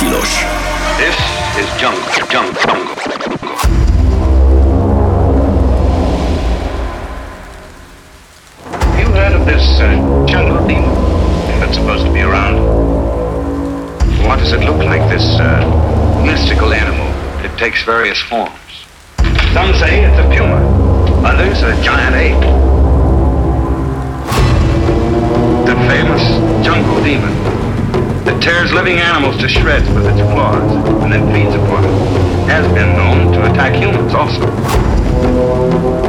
This is jungle, jungle, jungle. You heard of this uh, jungle demon that's supposed to be around? What does it look like, this uh, mystical animal? It takes various forms. Some say it's a puma, others a giant ape. The famous jungle demon that tears living animals to shreds with its claws and then feeds upon them has been known to attack humans also.